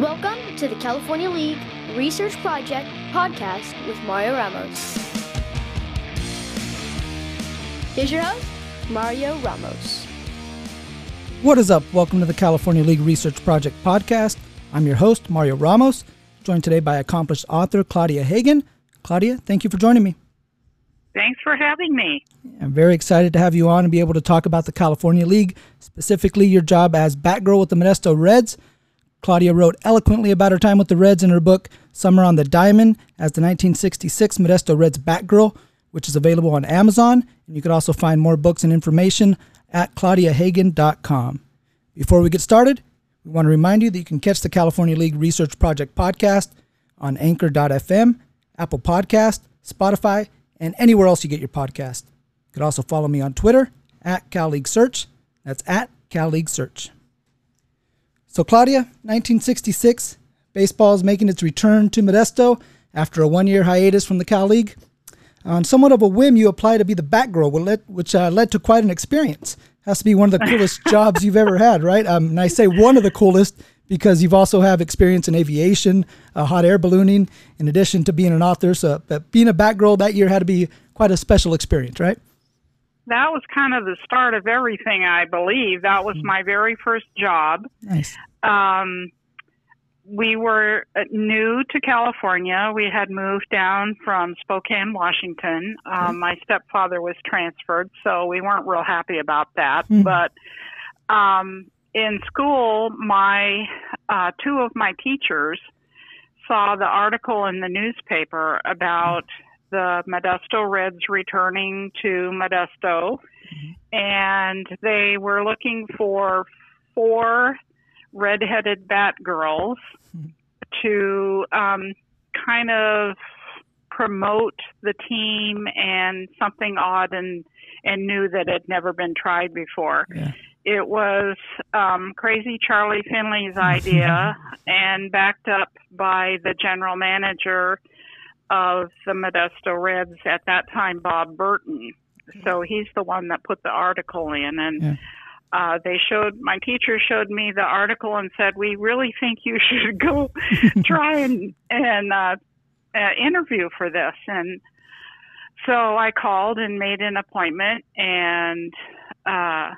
Welcome to the California League Research Project podcast with Mario Ramos. Here's your host, Mario Ramos. What is up? Welcome to the California League Research Project podcast. I'm your host, Mario Ramos, joined today by accomplished author Claudia Hagen. Claudia, thank you for joining me. Thanks for having me. I'm very excited to have you on and be able to talk about the California League, specifically your job as Batgirl with the Modesto Reds. Claudia wrote eloquently about her time with the Reds in her book Summer on the Diamond as the 1966 Modesto Reds Batgirl, which is available on Amazon. And you can also find more books and information at claudiahagen.com. Before we get started, we want to remind you that you can catch the California League Research Project podcast on anchor.fm, Apple Podcast, Spotify, and anywhere else you get your podcast. You can also follow me on Twitter at CalLeagueSearch. That's at CalLeagueSearch. Search. So, Claudia, 1966, baseball is making its return to Modesto after a one year hiatus from the Cal League. On somewhat of a whim, you apply to be the Batgirl, which uh, led to quite an experience. Has to be one of the coolest jobs you've ever had, right? Um, and I say one of the coolest because you've also have experience in aviation, uh, hot air ballooning, in addition to being an author. So, but being a Batgirl that year had to be quite a special experience, right? That was kind of the start of everything, I believe. That was my very first job. Nice. Um, we were uh, new to California. We had moved down from Spokane, Washington. Um, my stepfather was transferred, so we weren't real happy about that. Mhm. But um, in school, my uh, two of my teachers saw the article in the newspaper about the Modesto Reds returning to Modesto, and they were looking for four redheaded Batgirls to um, kind of promote the team and something odd and and new that had never been tried before. Yeah. It was um, crazy Charlie Finley's idea and backed up by the general manager of the Modesto Reds at that time, Bob Burton. So he's the one that put the article in, and Yeah. uh, they showed my teacher showed me the article and said, "We really think you should go try and and uh, uh, interview for this." And so I called and made an appointment, and uh,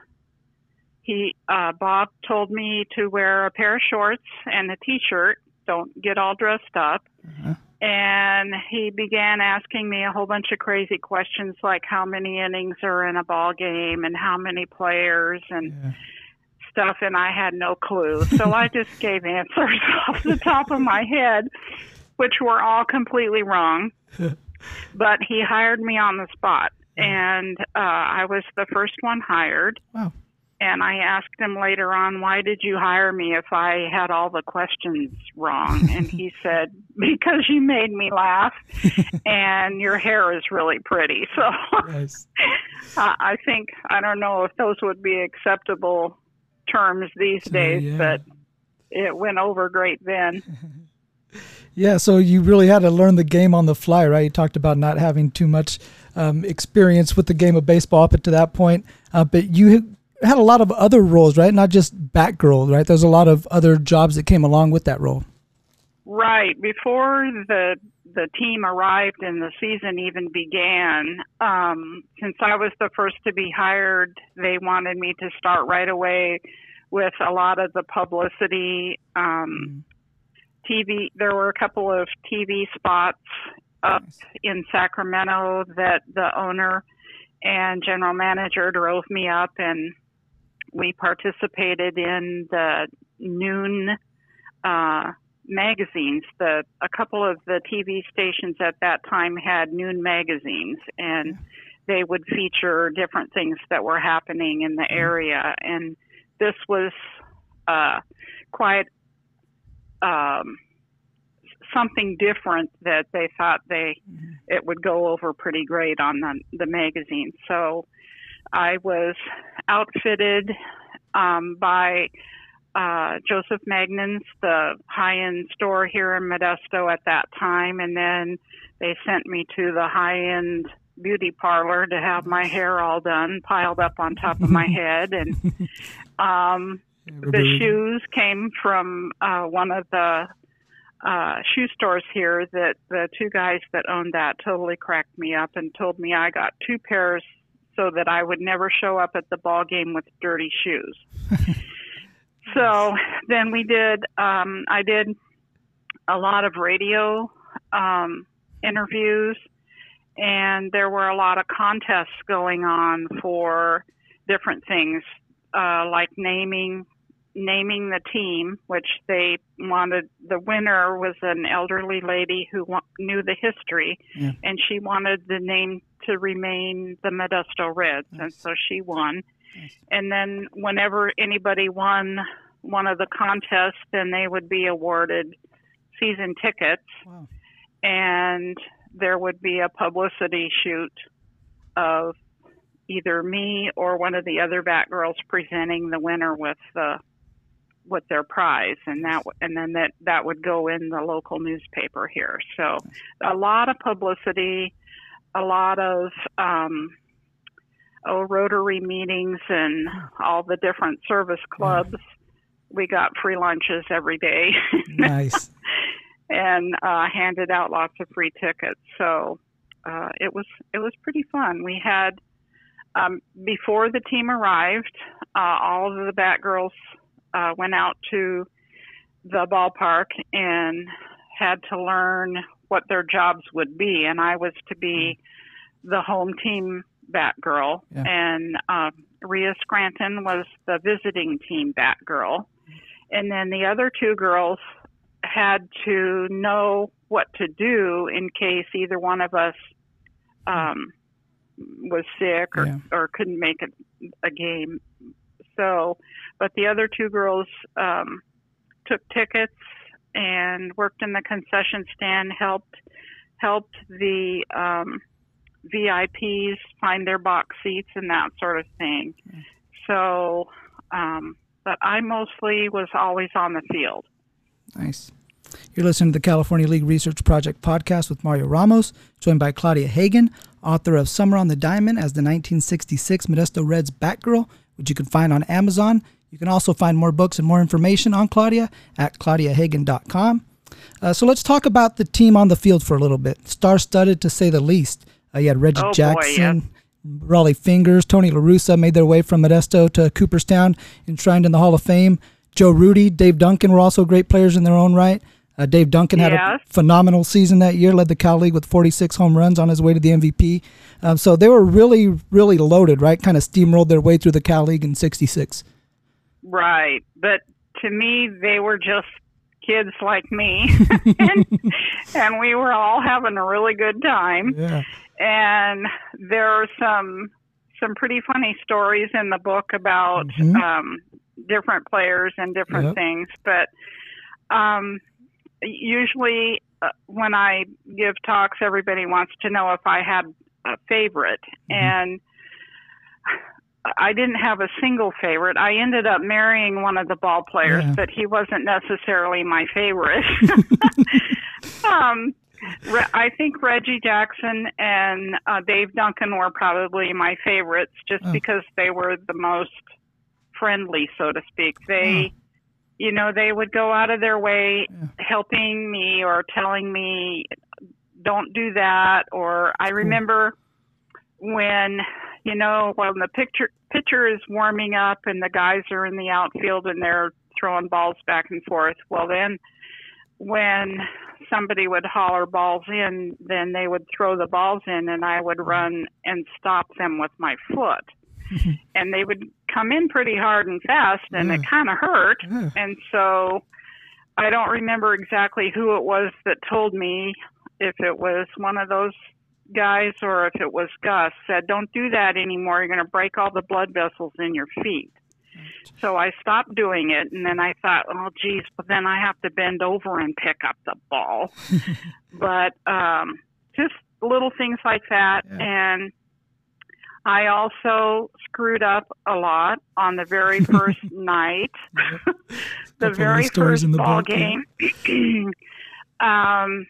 he uh, Bob told me to wear a pair of shorts and a t-shirt. Don't get all dressed up. Uh-huh. And he began asking me a whole bunch of crazy questions like how many innings are in a ball game and how many players and Yeah. stuff and I had no clue. So I just gave answers off the top of my head, which were all completely wrong. But he hired me on the spot and uh, I was the first one hired. Wow. And I asked him later on, why did you hire me if I had all the questions wrong? And he said, because you made me laugh and your hair is really pretty. So Nice. I I think, I don't know if those would be acceptable terms these days, yeah. but it went over great then. Yeah, so you really had to learn the game on the fly, right? You talked about not having too much um, experience with the game of baseball up to that point, uh, but you had a lot of other roles, right? Not just Batgirl, right? There's a lot of other jobs that came along with that role. Right before the the team arrived and the season even began, um, since I was the first to be hired, they wanted me to start right away with a lot of the publicity. Um, TV. There were a couple of TV spots up in Sacramento that the owner and general manager drove me up, and we participated in the noon. Uh, magazines. The a couple of the TV stations at that time had noon magazines, and they would feature different things that were happening in the area. And this was uh, quite um, something different that they thought they it would go over pretty great on the the magazine. So I was outfitted um, by uh, Joseph Magnin's, the high-end store here in Modesto at that time, and then they sent me to the high-end beauty parlor to have my hair all done, piled up on top of my head, and um, the shoes came from uh, one of the uh, shoe stores here that the two guys that owned that totally cracked me up and told me I got two pairs so that I would never show up at the ball game with dirty shoes. so then we did, um, I did a lot of radio um, interviews, and there were a lot of contests going on for different things, uh, like naming naming the team, which they wanted. The winner was an elderly lady who wa- knew the history, yeah. and she wanted the name to remain the Modesto Reds, nice. and so she won. Nice. And then whenever anybody won one of the contests, then they would be awarded season tickets, wow. and there would be a publicity shoot of either me or one of the other Batgirls presenting the winner with the with their prize, and that and then that that would go in the local newspaper here. So a lot of publicity, a lot of um, oh Rotary meetings and all the different service clubs. We got free lunches every day. Nice. and uh, handed out lots of free tickets. So uh, it was it was pretty fun. We had um, before the team arrived, uh, all of the Batgirls uh, went out to the ballpark and had to learn what their jobs would be, and I was to be the home team Batgirl, yeah. and uh, Rhea Scranton was the visiting team Batgirl, and then the other two girls had to know what to do in case either one of us um, was sick or, yeah. or couldn't make a, a game. So but the other two girls um, took tickets and worked in the concession stand, helped helped the um, VIPs find their box seats and that sort of thing. So, um, but I mostly was always on the field. Nice. You're listening to the California League Research Project podcast with Mario Ramos, joined by Claudia Hagen, author of Summer on the Diamond as the 1966 Modesto Reds Batgirl, which you can find on Amazon you can also find more books and more information on Claudia at claudiahagen.com. Uh, so let's talk about the team on the field for a little bit. Star studded to say the least. Uh, you had Reggie oh Jackson, boy, yeah. Rollie Fingers, Tony LaRussa made their way from Modesto to Cooperstown, enshrined in the Hall of Fame. Joe Rudi, Dave Duncan were also great players in their own right. Uh, Dave Duncan yes. had a phenomenal season that year, led the Cal League with 46 home runs on his way to the MVP. Um, so they were really, really loaded, right? Kind of steamrolled their way through the Cal League in 66. Right. But to me, they were just kids like me. and, and we were all having a really good time. Yeah. And there are some some pretty funny stories in the book about mm-hmm. um, different players and different yep. things. But um, usually, uh, when I give talks, everybody wants to know if I had a favorite. Mm-hmm. And I didn't have a single favorite. I ended up marrying one of the ball players, yeah. but he wasn't necessarily my favorite. um, I think Reggie Jackson and uh, Dave Duncan were probably my favorites just oh. because they were the most friendly, so to speak. They, oh. you know, they would go out of their way yeah. helping me or telling me, don't do that. Or I remember when you know, when the picture pitcher is warming up and the guys are in the outfield and they're throwing balls back and forth. Well, then when somebody would holler balls in, then they would throw the balls in, and I would run and stop them with my foot. and they would come in pretty hard and fast, and yeah. it kind of hurt. Yeah. And so I don't remember exactly who it was that told me if it was one of those guys or if it was Gus said, "Don't do that anymore. You're going to break all the blood vessels in your feet." So I stopped doing it, and then I thought, "Oh, geez, but then I have to bend over and pick up the ball." but um, just little things like that, yeah. and I also screwed up a lot on the very first night, the very first ball book, game. Yeah. um,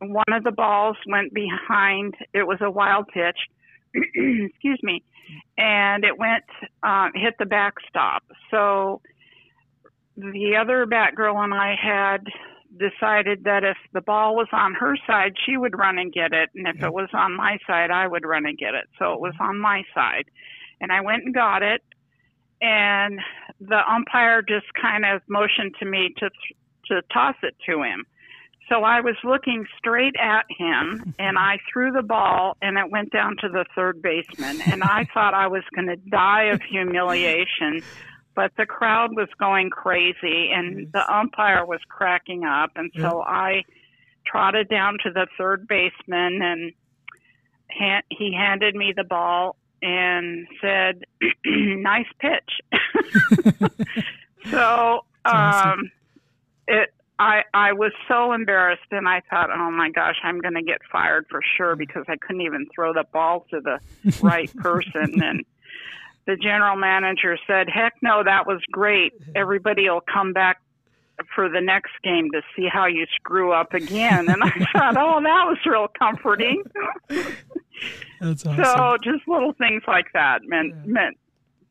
one of the balls went behind. It was a wild pitch. excuse me, and it went uh, hit the backstop. So the other Batgirl and I had decided that if the ball was on her side, she would run and get it, and if it was on my side, I would run and get it. So it was on my side, and I went and got it, and the umpire just kind of motioned to me to to toss it to him. So I was looking straight at him and I threw the ball and it went down to the third baseman. And I thought I was going to die of humiliation but the crowd was going crazy and the umpire was cracking up. And so I trotted down to the third baseman and ha- he handed me the ball and said nice pitch. So um it I I was so embarrassed and I thought, oh my gosh, I'm going to get fired for sure because I couldn't even throw the ball to the right person. and the general manager said, heck no, that was great. Everybody will come back for the next game to see how you screw up again. And I thought, oh, that was real comforting. That's awesome. So just little things like that meant yeah. meant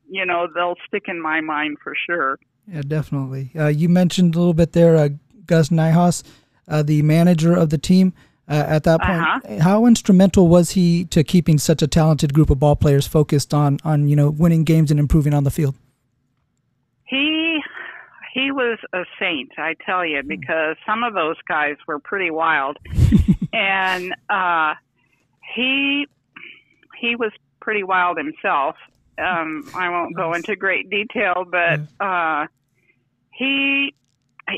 you know they'll stick in my mind for sure. Yeah, definitely. Uh, you mentioned a little bit there, uh, Gus Niarhos, uh, the manager of the team. Uh, at that point, uh-huh. how instrumental was he to keeping such a talented group of ball players focused on on you know winning games and improving on the field? He he was a saint, I tell you, because some of those guys were pretty wild, and uh, he he was pretty wild himself. Um, I won't go into great detail, but uh, he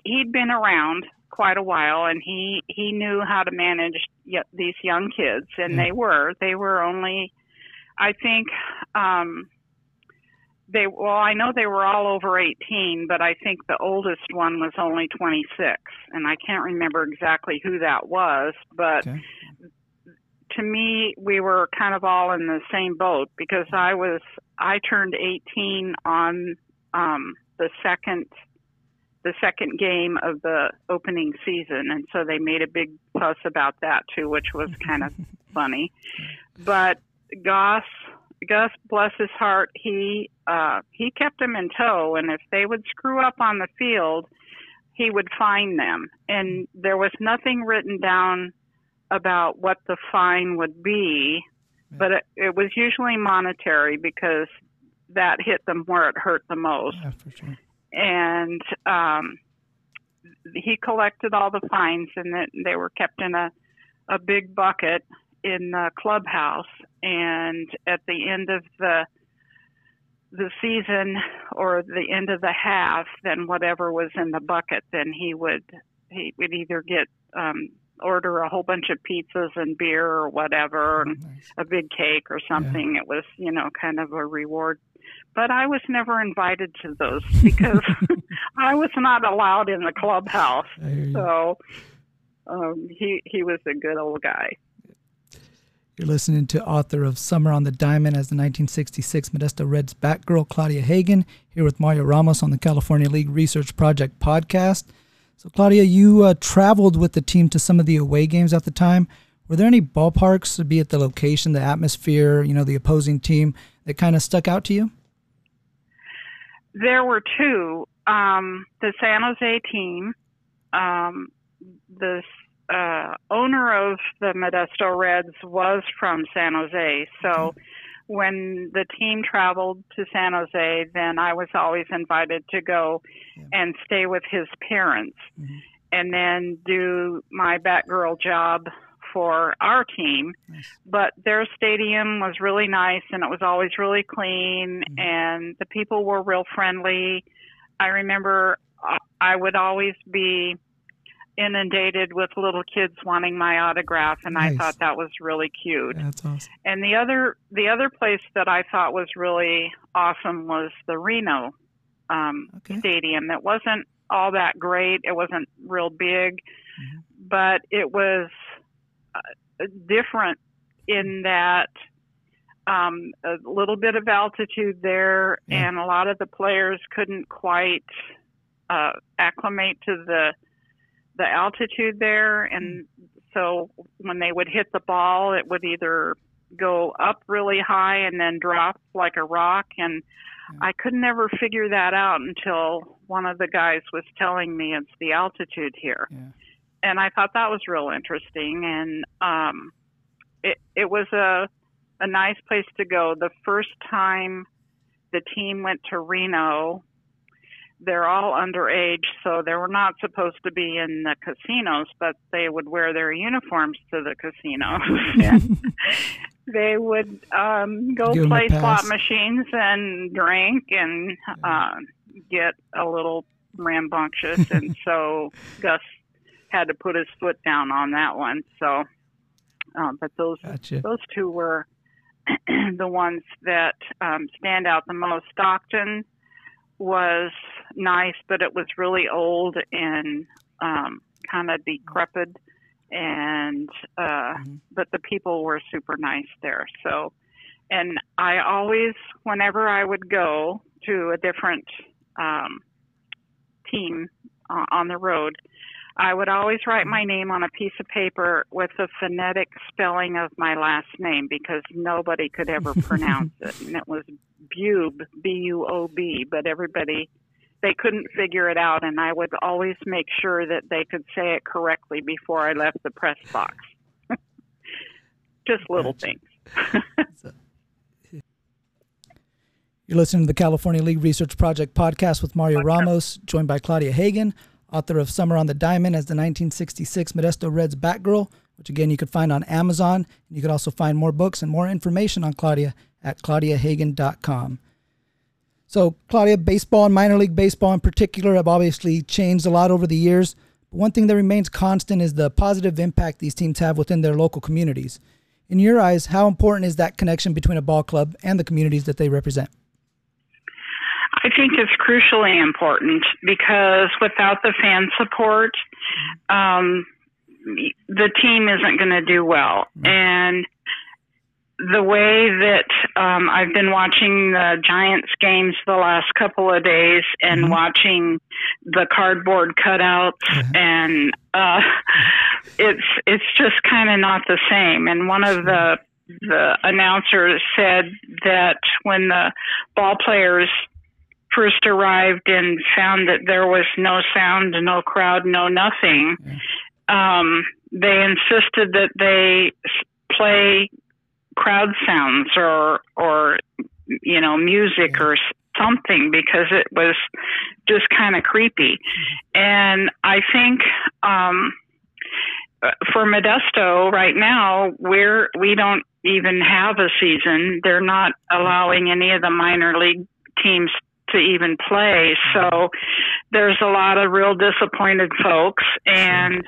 he'd been around quite a while, and he he knew how to manage y- these young kids, and they were they were only, I think. Um, they well i know they were all over 18 but i think the oldest one was only 26 and i can't remember exactly who that was but Okay. to me we were kind of all in the same boat because i was i turned 18 on um the second the second game of the opening season and so they made a big fuss about that too which was kind of funny but goss Gus, bless his heart, he uh, he kept them in tow, and if they would screw up on the field, he would fine them. And there was nothing written down about what the fine would be, but it, it was usually monetary because that hit them where it hurt the most. Yeah, for sure. And um, he collected all the fines, and that they were kept in a a big bucket in the clubhouse. And at the end of the the season or the end of the half then whatever was in the bucket then he would he would either get um order a whole bunch of pizzas and beer or whatever and Nice. a big cake or something. It was you know kind of a reward but I was never invited to those because I was not allowed in the clubhouse I hear you. so um, he he was a good old guy. You're listening to author of Summer on the Diamond as the 1966 Modesto Reds Batgirl, Claudia Hagen, here with Mario Ramos on the California League Research Project podcast. So, Claudia, you uh, traveled with the team to some of the away games at the time. Were there any ballparks, be it the location, the atmosphere, you know, the opposing team, that kind of stuck out to you? There were two. Um, the San Jose team, um, the uh, owner of the Modesto Reds was from San Jose. So when the team traveled to San Jose, then I was always invited to go and stay with his parents Mhm. and then do my Batgirl job for our team. Nice. But their stadium was really nice and it was always really clean Mhm. and the people were real friendly. I remember uh, I would always be inundated with little kids wanting my autograph and I thought that was really cute. That's awesome. And the other the other place that I thought was really awesome was the Reno um, Okay. stadium. It wasn't all that great. It wasn't real big, Mhm. but it was different in that um, a little bit of altitude there, Yeah. and a lot of the players couldn't quite uh, acclimate to the the altitude there, and so when they would hit the ball, it would either go up really high and then drop like a rock, and Yeah. I could never figure that out until one of the guys was telling me it's the altitude here. Yeah. And I thought that was real interesting. And um, it, it was a, a nice place to go. The first time the team went to Reno, they're all underage, so they were not supposed to be in the casinos, but they would wear their uniforms to the casinos. they would um, go Give play slot machines and drink and uh, get a little rambunctious. and so Gus had to put his foot down on that one. So, um, but those Gotcha. those two were the ones that um, stand out the most. Stockton was nice, but it was really old and um, kind of decrepit, and uh, Mhm. but the people were super nice there. So, and I always, whenever I would go to a different um, team uh, on the road, I would always write my name on a piece of paper with the phonetic spelling of my last name because nobody could ever pronounce it. And it was Bube, B U O B, but everybody, they couldn't figure it out. And I would always make sure that they could say it correctly before I left the press box. Just little things. You're listening to the California League Research Project podcast with Mario Ramos, joined by Claudia Hagen, author of Summer on the Diamond as the 1966 Modesto Reds Batgirl, which again you could find on Amazon. You could also find more books and more information on Claudia at claudiahagen.com. So, Claudia, baseball and minor league baseball in particular have obviously changed a lot over the years. But one thing that remains constant is the positive impact these teams have within their local communities. In your eyes, how important is that connection between a ball club and the communities that they represent? I think it's crucially important because without the fan support, um, the team isn't going to do well. And the way that um, I've been watching the Giants games the last couple of days and Mhm. watching the cardboard cutouts Mhm. and uh, it's it's just kind of not the same. And one of the the announcers said that when the ball players first arrived and found that there was no sound, no crowd, no nothing, um, they insisted that they play crowd sounds or or you know music or something because it was just kind of creepy. And I think um, uh, for Modesto right now, we're we don't even have a season. They're not allowing any of the minor league teams to even play. So there's a lot of real disappointed folks, and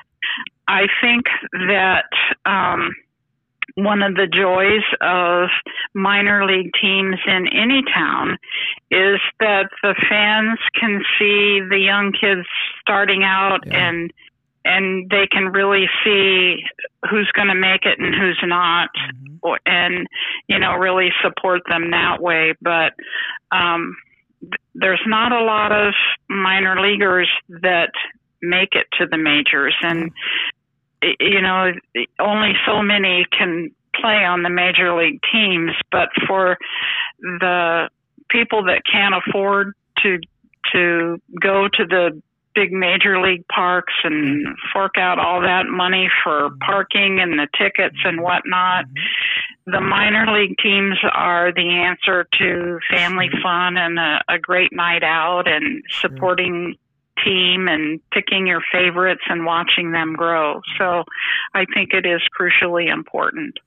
I think that um, one of the joys of minor league teams in any town is that the fans can see the young kids starting out Yeah. and and they can really see who's going to make it and who's not or- and you know really support them that way but um there's not a lot of minor leaguers that make it to the majors. And you know only so many can play on the major league teams. But for the people that can't afford to to go to the big major league parks and fork out all that money for parking and the tickets and whatnot. The minor league teams are the answer to family fun and a, a great night out and supporting team and picking your favorites and watching them grow. So I think it is crucially important.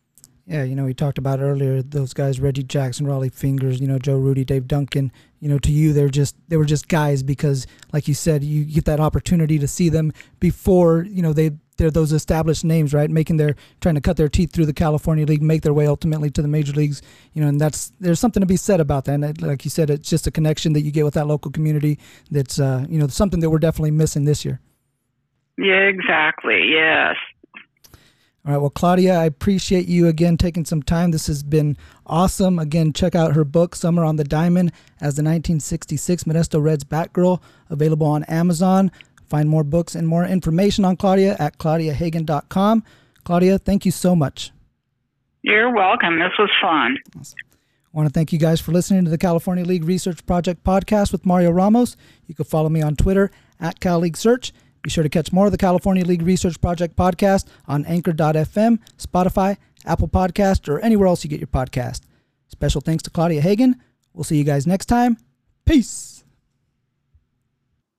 Yeah, you know, we talked about earlier those guys, Reggie Jackson, Rollie Fingers, you know, Joe Rudi, Dave Duncan. You know, to you, they're just they were just guys because, like you said, you get that opportunity to see them before you know they they're those established names, right? Making their trying to cut their teeth through the California League, make their way ultimately to the major leagues. You know, and that's there's something to be said about that. And it- like you said, it's just a connection that you get with that local community. That's uh, you know something that we're definitely missing this year. Yeah, exactly. Yes. All right. Well, Claudia, I appreciate you again taking some time. This has been awesome. Again, check out her book, Summer on the Diamond, as the 1966 Modesto Reds Batgirl, available on Amazon. Find more books and more information on Claudia at claudiahagen.com. Claudia, thank you so much. You're welcome. This was fun. I want to thank you guys for listening to the California League Research Project podcast with Mario Ramos. You can follow me on Twitter at Cal League Search. Be sure to catch more of the California League Research Project podcast on Anchor.fm, Spotify, Apple Podcast, or anywhere else you get your podcast. Special thanks to Claudia Hagen. We'll see you guys next time. Peace.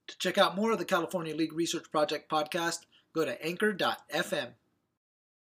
To check out more of the California League Research Project podcast, go to Anchor.fm.